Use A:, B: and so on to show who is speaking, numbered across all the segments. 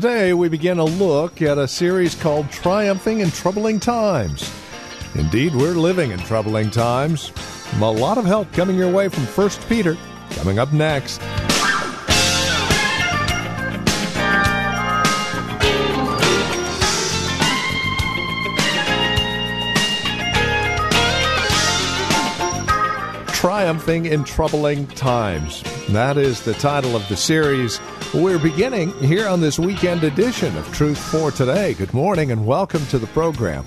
A: Today, we begin a look at a series called Triumphing in Troubling Times. Indeed, we're living in troubling times. A lot of help coming your way from 1 Peter, coming up next. Triumphing in Troubling Times. That is the title of the series we're beginning here on this weekend edition of Truth for Today. Good morning and welcome to the program.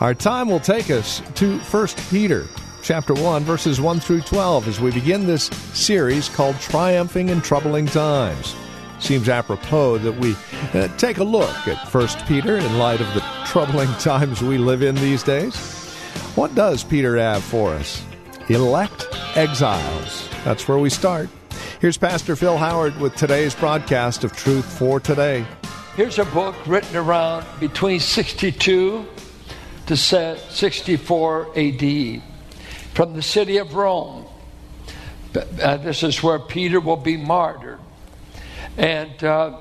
A: Our time will take us to 1 Peter chapter 1 verses 1 through 12 as we begin this series called Triumphing in Troubling Times. Seems apropos that we uh, take a look at 1 Peter in light of the troubling times we live in these days. What does Peter have for us? Elect exiles. That's where we start. Here's Pastor Phil Howard with today's broadcast of Truth for Today.
B: Here's a book written around between 62 to 64 AD from the city of Rome. Uh, this is where Peter will be martyred. And uh,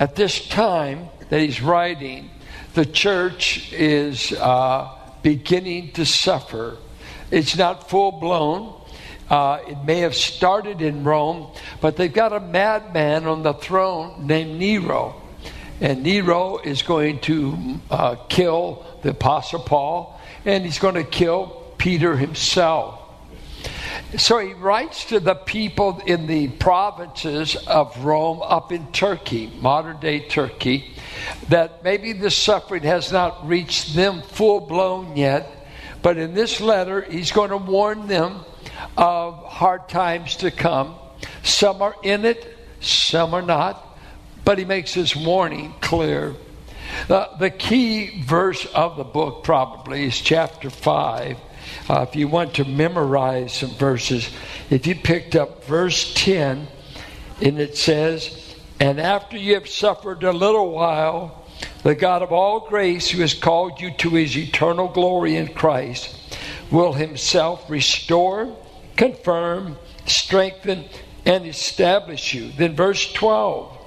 B: at this time that he's writing, the church is uh, beginning to suffer it's not full blown. Uh, it may have started in Rome, but they've got a madman on the throne named Nero. And Nero is going to uh, kill the Apostle Paul, and he's going to kill Peter himself. So he writes to the people in the provinces of Rome up in Turkey, modern day Turkey, that maybe the suffering has not reached them full blown yet, but in this letter, he's going to warn them of hard times to come. Some are in it, some are not, but he makes his warning clear. Uh, the key verse of the book probably is chapter 5. Uh, if you want to memorize some verses, if you picked up verse 10, and it says, And after you have suffered a little while, the God of all grace, who has called you to his eternal glory in Christ, will himself restore, confirm, strengthen, and establish you. Then, verse 12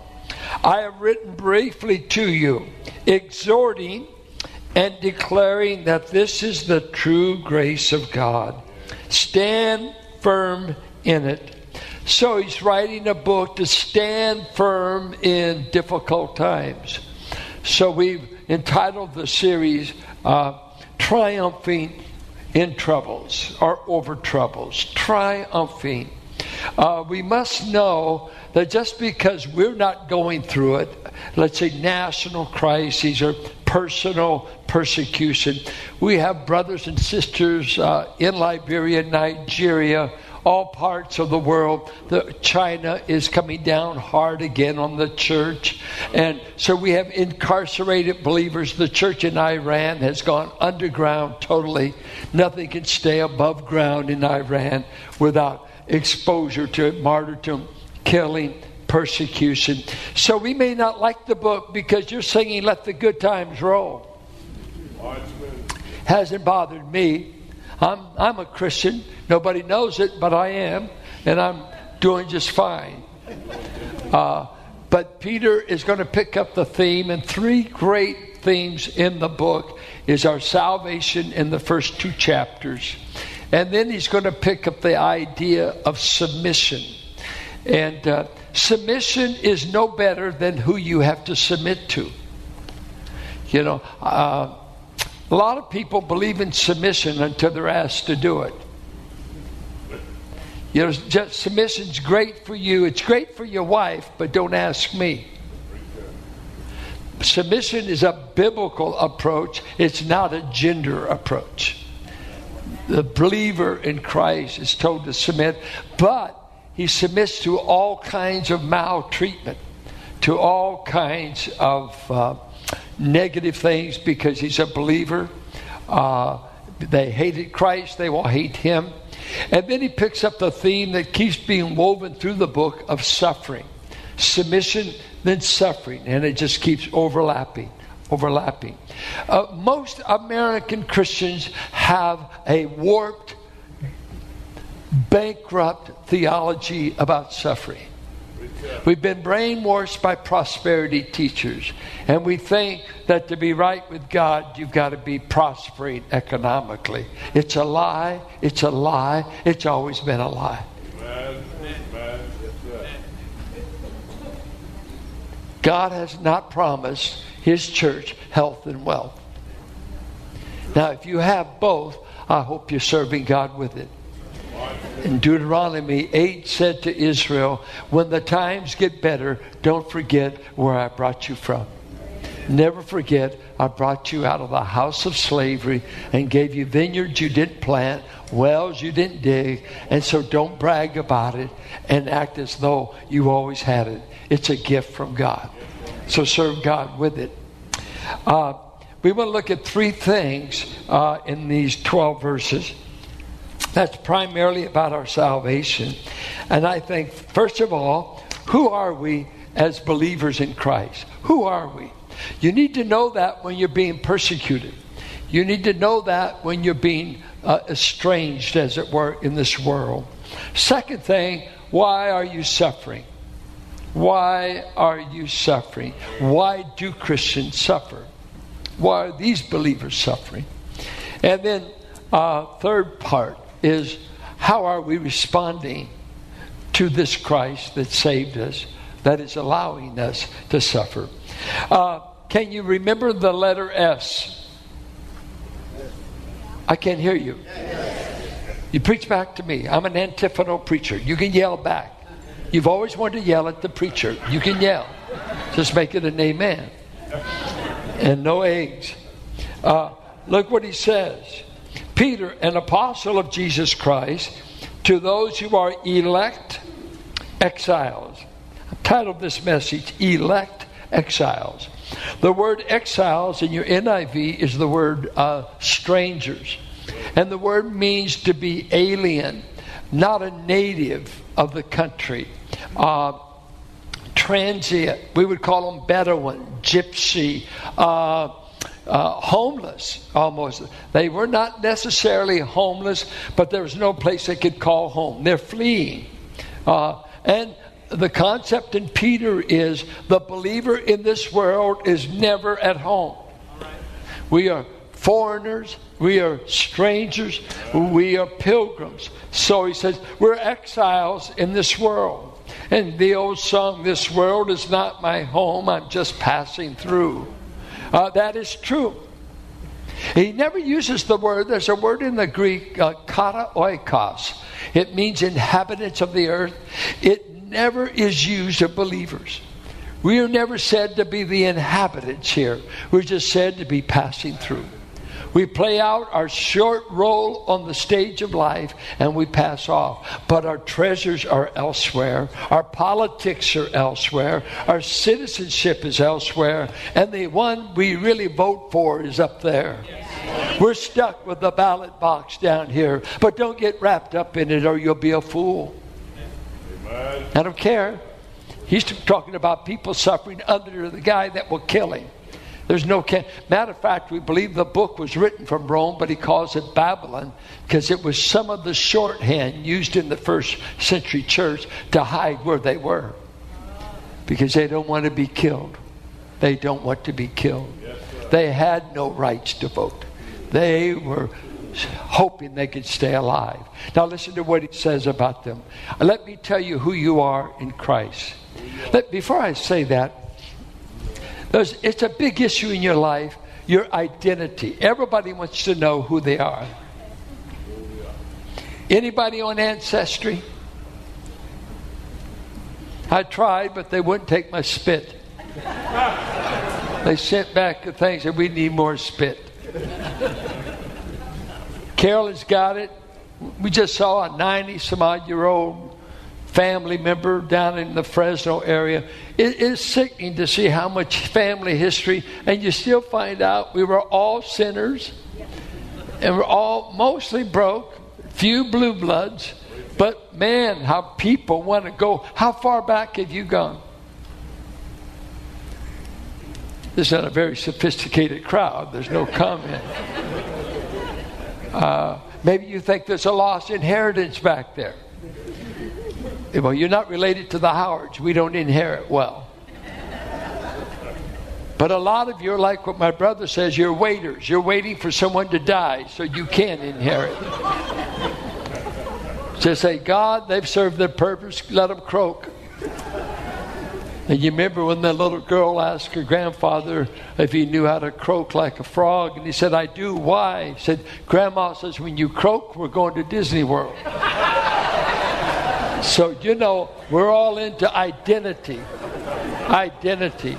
B: I have written briefly to you, exhorting and declaring that this is the true grace of God. Stand firm in it. So he's writing a book to stand firm in difficult times. So we've entitled the series uh, Triumphing in Troubles or Over Troubles. Triumphing. Uh, we must know that just because we're not going through it, let's say national crises or personal persecution, we have brothers and sisters uh, in Liberia, Nigeria, all parts of the world. The, China is coming down hard again on the church. And so we have incarcerated believers. The church in Iran has gone underground totally. Nothing can stay above ground in Iran without exposure to martyrdom, killing, persecution. So we may not like the book because you're singing Let the Good Times Roll. Hasn't bothered me. I'm, I'm a Christian. Nobody knows it, but I am, and I'm doing just fine. Uh, but Peter is going to pick up the theme, and three great themes in the book is our salvation in the first two chapters. And then he's going to pick up the idea of submission. And uh, submission is no better than who you have to submit to. You know, uh, a lot of people believe in submission until they're asked to do it. You know, just, submission's great for you. It's great for your wife, but don't ask me. Submission is a biblical approach. It's not a gender approach. The believer in Christ is told to submit, but he submits to all kinds of maltreatment to all kinds of uh, negative things because he's a believer. Uh, they hated Christ, they will hate him. And then he picks up the theme that keeps being woven through the book of suffering submission, then suffering, and it just keeps overlapping. Overlapping. Uh, most American Christians have a warped, bankrupt theology about suffering. We've been brainwashed by prosperity teachers, and we think that to be right with God, you've got to be prospering economically. It's a lie. It's a lie. It's always been a lie. God has not promised His church health and wealth. Now, if you have both, I hope you're serving God with it. Deuteronomy 8 said to Israel, When the times get better, don't forget where I brought you from. Never forget, I brought you out of the house of slavery and gave you vineyards you didn't plant, wells you didn't dig, and so don't brag about it and act as though you always had it. It's a gift from God. So serve God with it. Uh, we want to look at three things uh, in these 12 verses. That's primarily about our salvation. And I think, first of all, who are we as believers in Christ? Who are we? You need to know that when you're being persecuted. You need to know that when you're being uh, estranged, as it were, in this world. Second thing, why are you suffering? Why are you suffering? Why do Christians suffer? Why are these believers suffering? And then, uh, third part, is how are we responding to this Christ that saved us, that is allowing us to suffer? Uh, can you remember the letter S? I can't hear you. You preach back to me. I'm an antiphonal preacher. You can yell back. You've always wanted to yell at the preacher. You can yell. Just make it an amen. And no eggs. Uh, look what he says. Peter, an apostle of Jesus Christ, to those who are elect exiles. I've titled this message, Elect Exiles. The word exiles in your NIV is the word uh, strangers. And the word means to be alien, not a native of the country. Uh, transient, we would call them Bedouin, gypsy. Uh, uh, homeless almost. They were not necessarily homeless, but there was no place they could call home. They're fleeing. Uh, and the concept in Peter is the believer in this world is never at home. We are foreigners, we are strangers, we are pilgrims. So he says, we're exiles in this world. And the old song, This world is not my home, I'm just passing through. Uh, that is true. He never uses the word, there's a word in the Greek, uh, kata oikos. It means inhabitants of the earth. It never is used of believers. We are never said to be the inhabitants here. We're just said to be passing through. We play out our short role on the stage of life and we pass off. But our treasures are elsewhere. Our politics are elsewhere. Our citizenship is elsewhere. And the one we really vote for is up there. We're stuck with the ballot box down here. But don't get wrapped up in it or you'll be a fool. I don't care. He's talking about people suffering under the guy that will kill him. There's no can- matter of fact, we believe the book was written from Rome, but he calls it Babylon because it was some of the shorthand used in the first century church to hide where they were, because they don't want to be killed. They don't want to be killed. They had no rights to vote. They were hoping they could stay alive. Now listen to what he says about them. Let me tell you who you are in Christ. Let, before I say that, there's, it's a big issue in your life, your identity. Everybody wants to know who they are. Anybody on Ancestry? I tried, but they wouldn't take my spit. they sent back the things that we need more spit. Carolyn's got it. We just saw a 90 some odd year old family member down in the Fresno area. It is sickening to see how much family history, and you still find out we were all sinners, and we're all mostly broke, few blue bloods. But man, how people want to go. How far back have you gone? This is not a very sophisticated crowd. There's no comment. Uh, maybe you think there's a lost inheritance back there. Well, you're not related to the Howards. We don't inherit well. But a lot of you are like what my brother says you're waiters. You're waiting for someone to die so you can inherit. Just say, God, they've served their purpose, let them croak. And you remember when that little girl asked her grandfather if he knew how to croak like a frog, and he said, I do. Why? He said, Grandma says, when you croak, we're going to Disney World. So, you know, we're all into identity. Identity.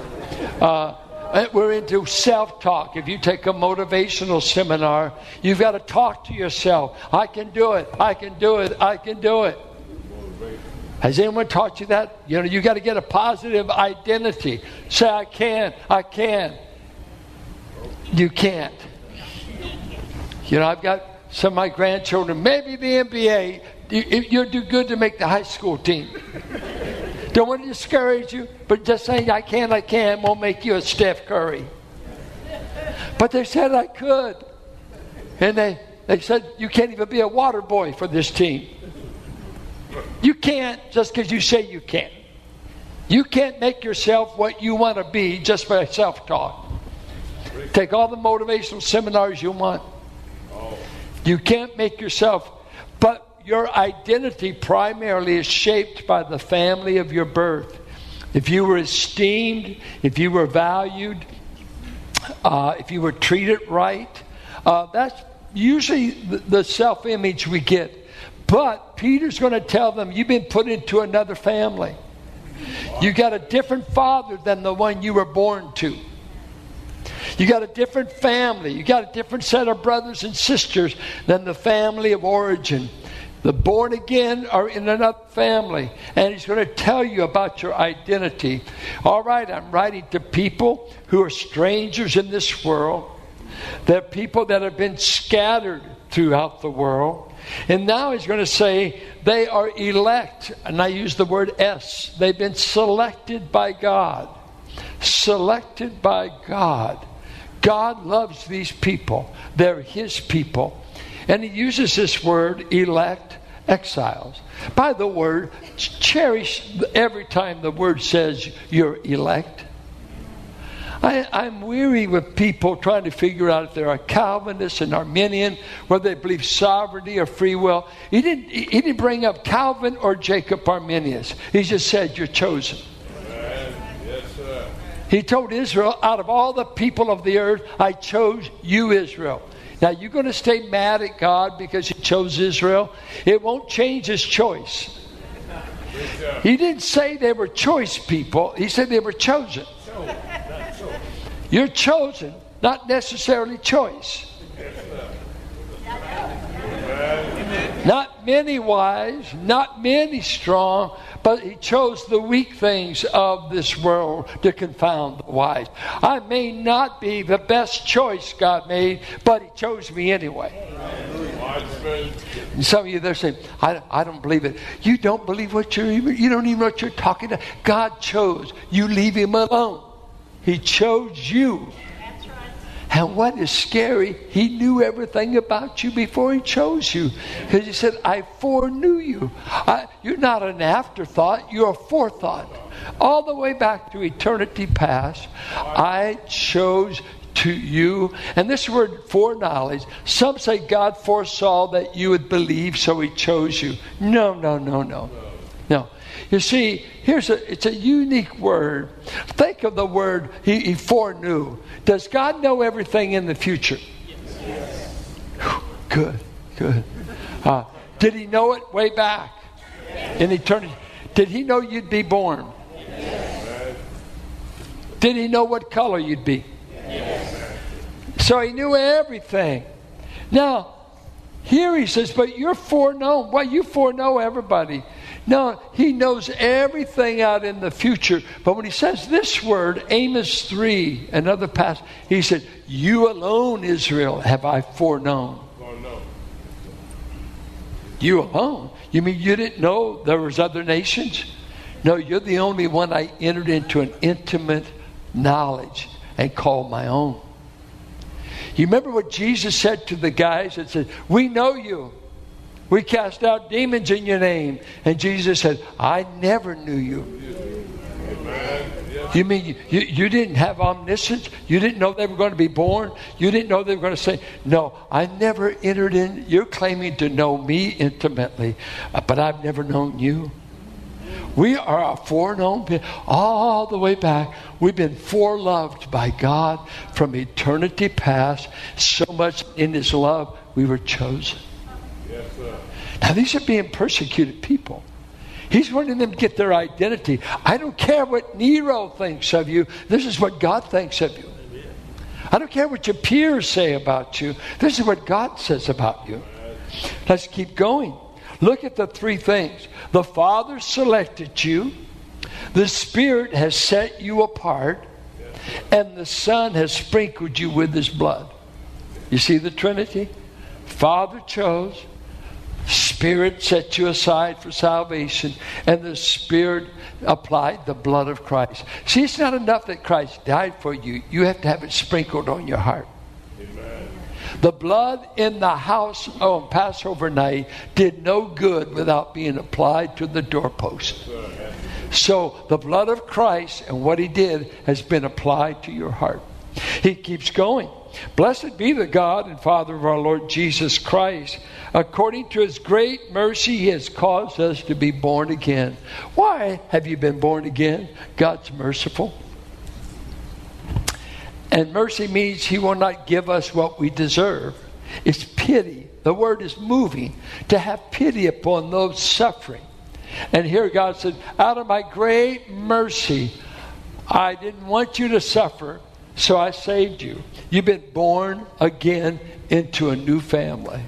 B: Uh, we're into self talk. If you take a motivational seminar, you've got to talk to yourself. I can do it. I can do it. I can do it. Has anyone taught you that? You know, you got to get a positive identity. Say, I can, I can. You can't. You know, I've got some of my grandchildren, maybe the NBA, you, you'll do good to make the high school team. Don't want to discourage you, but just saying I can, I can won't make you a Steph Curry. But they said I could. And they, they said, You can't even be a water boy for this team. You can't just because you say you can't. You can't make yourself what you want to be just by self talk. Take all the motivational seminars you want. You can't make yourself, your identity primarily is shaped by the family of your birth. If you were esteemed, if you were valued, uh, if you were treated right, uh, that's usually the, the self image we get. But Peter's going to tell them, You've been put into another family. You got a different father than the one you were born to. You got a different family. You got a different set of brothers and sisters than the family of origin. The born again are in another family, and he's going to tell you about your identity. All right, I'm writing to people who are strangers in this world. They're people that have been scattered throughout the world. And now he's going to say they are elect, and I use the word S. They've been selected by God. Selected by God. God loves these people, they're his people. And he uses this word, elect, exiles. By the word, cherish every time the word says you're elect. I, am weary with people trying to figure out if they're a Calvinist and Arminian, whether they believe sovereignty or free will. He didn't, he didn't bring up Calvin or Jacob Arminius. He just said, You're chosen. He told Israel, Out of all the people of the earth, I chose you, Israel. Now, you're going to stay mad at God because He chose Israel. It won't change His choice. He didn't say they were choice people, He said they were chosen. You're chosen, not necessarily choice. Not many wise, not many strong, but he chose the weak things of this world to confound the wise. I may not be the best choice God made, but he chose me anyway. And some of you they're saying, I, I don't believe it. You don't believe what you're even, you don't even know what you're talking about. God chose. You leave him alone. He chose you. And what is scary, he knew everything about you before he chose you. Because he said, I foreknew you. I, you're not an afterthought, you're a forethought. All the way back to eternity past, I chose to you. And this word foreknowledge, some say God foresaw that you would believe, so he chose you. No, no, no, no. No. You see, here's a it's a unique word. Think of the word he, he foreknew. Does God know everything in the future? Yes. Good, good. Uh, did he know it way back yes. in eternity? Did he know you'd be born? Yes. Did he know what color you'd be? So he knew everything. Now, here he says, but you're foreknown. Well, you foreknow everybody. No, he knows everything out in the future. But when he says this word, Amos 3, another passage, he said, You alone, Israel, have I foreknown. You alone. You mean you didn't know there was other nations? No, you're the only one I entered into an intimate knowledge and called my own. You remember what Jesus said to the guys that said, We know you. We cast out demons in your name. And Jesus said, I never knew you. You mean you, you, didn't have omniscience? You didn't know they were going to be born? You didn't know they were going to say, No, I never entered in. You're claiming to know me intimately, uh, but I've never known you. We are a foreknown people all the way back. We've been foreloved by God from eternity past. So much in His love, we were chosen. Now, these are being persecuted people. He's wanting them to get their identity. I don't care what Nero thinks of you. This is what God thinks of you. I don't care what your peers say about you. This is what God says about you. Let's keep going. Look at the three things. The Father selected you, the Spirit has set you apart, and the Son has sprinkled you with His blood. You see the Trinity? Father chose, Spirit set you aside for salvation, and the Spirit applied the blood of Christ. See, it's not enough that Christ died for you, you have to have it sprinkled on your heart. Amen. The blood in the house on Passover night did no good without being applied to the doorpost. So the blood of Christ and what he did has been applied to your heart. He keeps going. Blessed be the God and Father of our Lord Jesus Christ. According to his great mercy, he has caused us to be born again. Why have you been born again? God's merciful. And mercy means he will not give us what we deserve. It's pity. The word is moving to have pity upon those suffering. And here God said, Out of my great mercy, I didn't want you to suffer, so I saved you. You've been born again into a new family.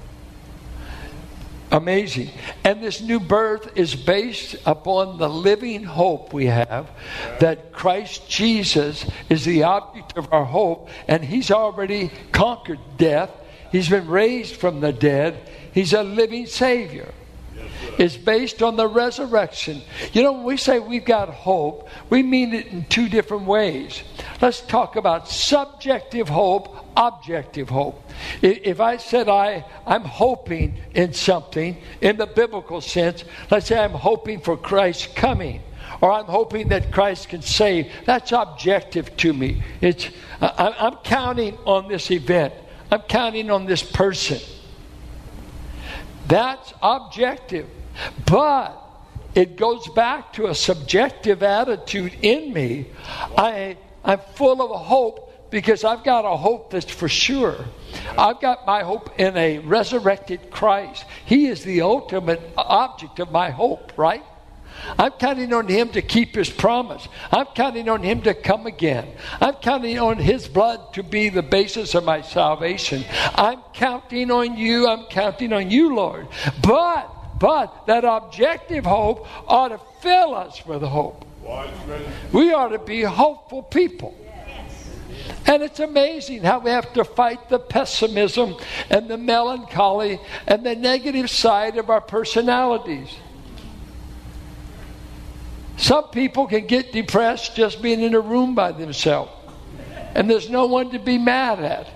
B: Amazing. And this new birth is based upon the living hope we have that Christ Jesus is the object of our hope, and He's already conquered death. He's been raised from the dead. He's a living Savior is based on the resurrection. You know, when we say we've got hope, we mean it in two different ways. Let's talk about subjective hope, objective hope. If I said I, I'm hoping in something in the biblical sense, let's say I'm hoping for Christ's coming or I'm hoping that Christ can save. That's objective to me. It's, I'm counting on this event, I'm counting on this person. That's objective. But it goes back to a subjective attitude in me. I, I'm full of hope because I've got a hope that's for sure. I've got my hope in a resurrected Christ. He is the ultimate object of my hope, right? I'm counting on Him to keep His promise. I'm counting on Him to come again. I'm counting on His blood to be the basis of my salvation. I'm counting on you. I'm counting on you, Lord. But, but that objective hope ought to fill us with hope. We ought to be hopeful people. And it's amazing how we have to fight the pessimism and the melancholy and the negative side of our personalities. Some people can get depressed just being in a room by themselves. And there's no one to be mad at.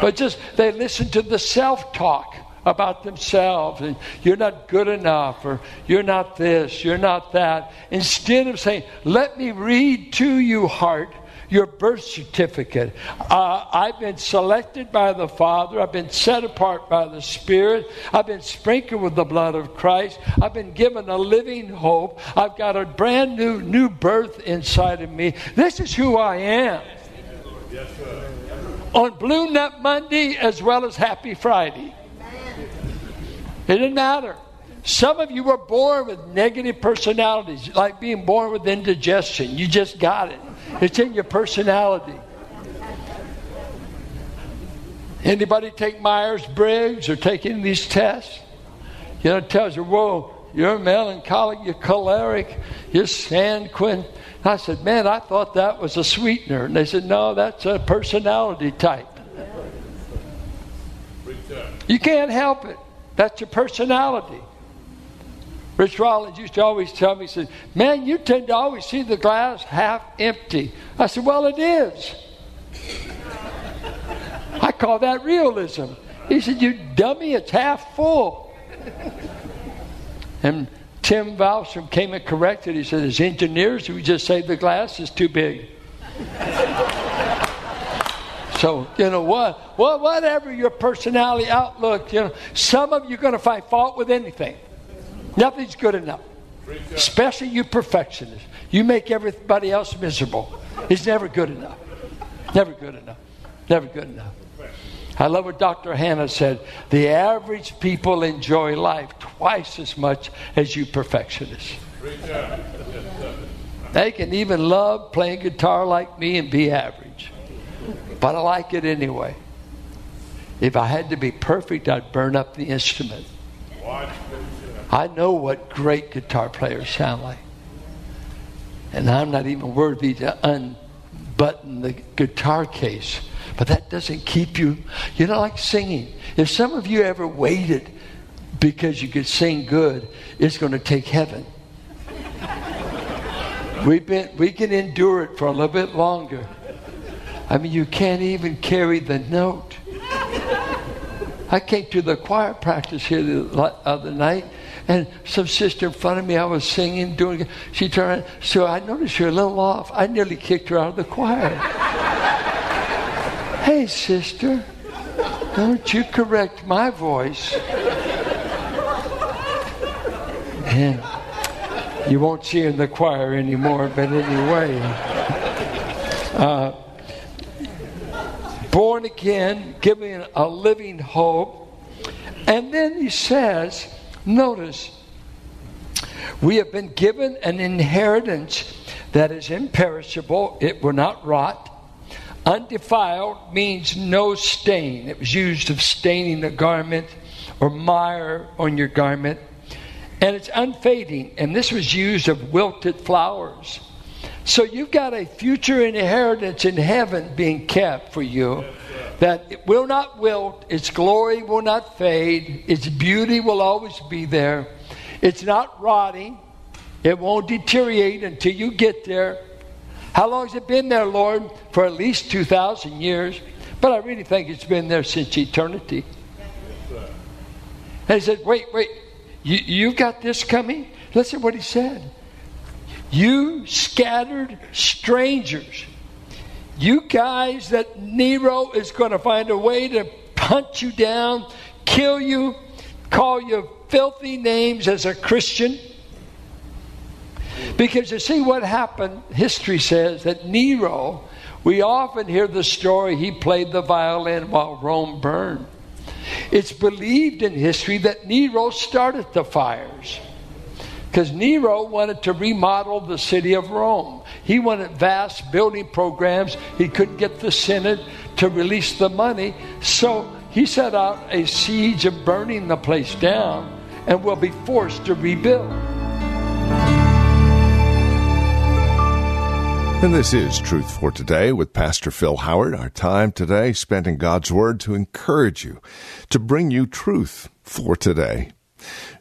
B: But just they listen to the self talk about themselves and you're not good enough or you're not this, you're not that. Instead of saying, let me read to you, heart, your birth certificate. Uh, I've been selected by the Father. I've been set apart by the Spirit. I've been sprinkled with the blood of Christ. I've been given a living hope. I've got a brand new new birth inside of me. This is who I am. Yes, On Blue Nut Monday as well as Happy Friday. It didn't matter. Some of you were born with negative personalities, like being born with indigestion. You just got it. It's in your personality. Anybody take Myers Briggs or take any of these tests? You know, it tells you, whoa, you're melancholic, you're choleric, you're sanguine. I said, Man, I thought that was a sweetener. And they said, No, that's a personality type. You can't help it. That's your personality. Rich Rollins used to always tell me, he said, Man, you tend to always see the glass half empty. I said, Well, it is. I call that realism. He said, You dummy, it's half full. And Tim Valstrom came and corrected. He said, As engineers, we just say the glass is too big. So, you know what? Well, whatever your personality outlook, you know, some of you are going to find fault with anything. Nothing's good enough. Especially you perfectionists. You make everybody else miserable. It's never good enough. Never good enough. Never good enough. I love what Dr. Hanna said. The average people enjoy life twice as much as you perfectionists. They can even love playing guitar like me and be average. But I like it anyway. If I had to be perfect, I'd burn up the instrument. I know what great guitar players sound like. And I'm not even worthy to unbutton the guitar case. But that doesn't keep you, you know, like singing. If some of you ever waited because you could sing good, it's going to take heaven. We've been, we can endure it for a little bit longer. I mean, you can't even carry the note. I came to the choir practice here the other night, and some sister in front of me, I was singing, doing. She turned, so I noticed you're a little off. I nearly kicked her out of the choir. hey, sister, don't you correct my voice. And you won't see her in the choir anymore, but anyway. Uh, born again, giving a living hope. And then he says, Notice, we have been given an inheritance that is imperishable, it will not rot. Undefiled means no stain. It was used of staining the garment or mire on your garment. And it's unfading, and this was used of wilted flowers. So you've got a future inheritance in heaven being kept for you that will not wilt, its glory will not fade, its beauty will always be there. It's not rotting, it won't deteriorate until you get there. How long has it been there, Lord? For at least 2,000 years. But I really think it's been there since eternity. And he said, Wait, wait, you, you got this coming? Listen to what he said. You scattered strangers you guys that Nero is going to find a way to hunt you down, kill you, call you filthy names as a Christian. Because you see what happened, history says that Nero, we often hear the story he played the violin while Rome burned. It's believed in history that Nero started the fires because Nero wanted to remodel the city of Rome. He wanted vast building programs. He couldn't get the Senate to release the money. So he set out a siege of burning the place down and will be forced to rebuild.
A: And this is Truth for Today with Pastor Phil Howard. Our time today spent in God's Word to encourage you, to bring you truth for today.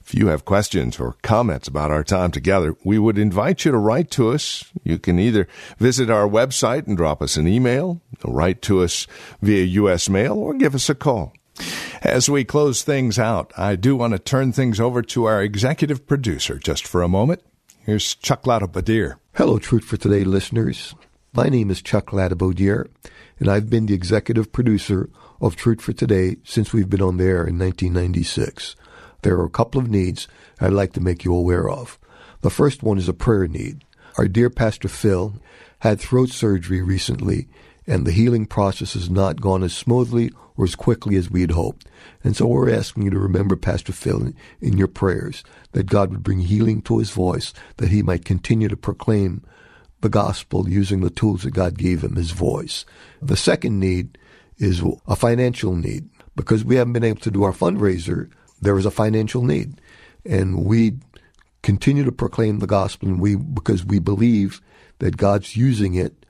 A: If you have questions or comments about our time together, we would invite you to write to us. You can either visit our website and drop us an email, write to us via U.S. mail, or give us a call. As we close things out, I do want to turn things over to our executive producer just for a moment. Here's Chuck Ladabodier.
C: Hello, Truth for Today listeners. My name is Chuck Ladabodier, and I've been the executive producer of Truth for Today since we've been on the air in 1996 there are a couple of needs I'd like to make you aware of. The first one is a prayer need. Our dear Pastor Phil had throat surgery recently, and the healing process has not gone as smoothly or as quickly as we had hoped. And so we're asking you to remember Pastor Phil in, in your prayers, that God would bring healing to his voice, that he might continue to proclaim the gospel using the tools that God gave him, his voice. The second need is a financial need. Because we haven't been able to do our fundraiser there was a financial need. And we continue to proclaim the gospel and we because we believe that God's using it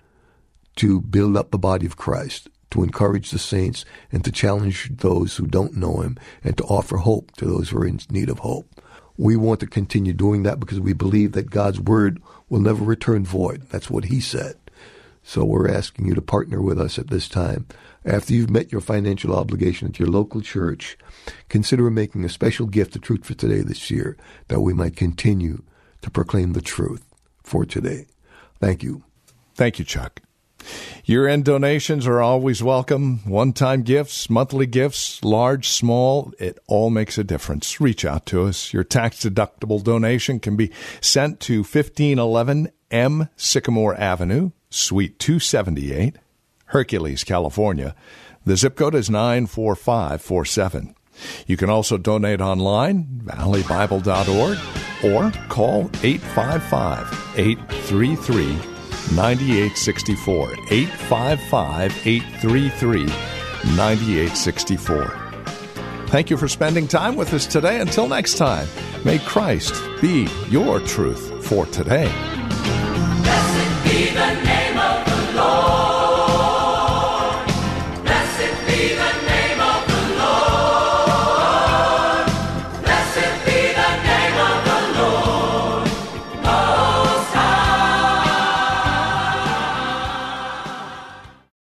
C: to build up the body of Christ, to encourage the saints and to challenge those who don't know him and to offer hope to those who are in need of hope. We want to continue doing that because we believe that God's word will never return void. That's what he said. So we're asking you to partner with us at this time. After you've met your financial obligation at your local church, consider making a special gift to Truth for Today this year that we might continue to proclaim the truth for today. Thank you.
A: Thank you, Chuck. Year end donations are always welcome. One time gifts, monthly gifts, large, small, it all makes a difference. Reach out to us. Your tax deductible donation can be sent to 1511 M Sycamore Avenue, Suite 278, Hercules, California. The zip code is 94547. You can also donate online, valleybible.org, or call 855 833 9864. 855 833 9864. Thank you for spending time with us today. Until next time, may Christ be your truth for today.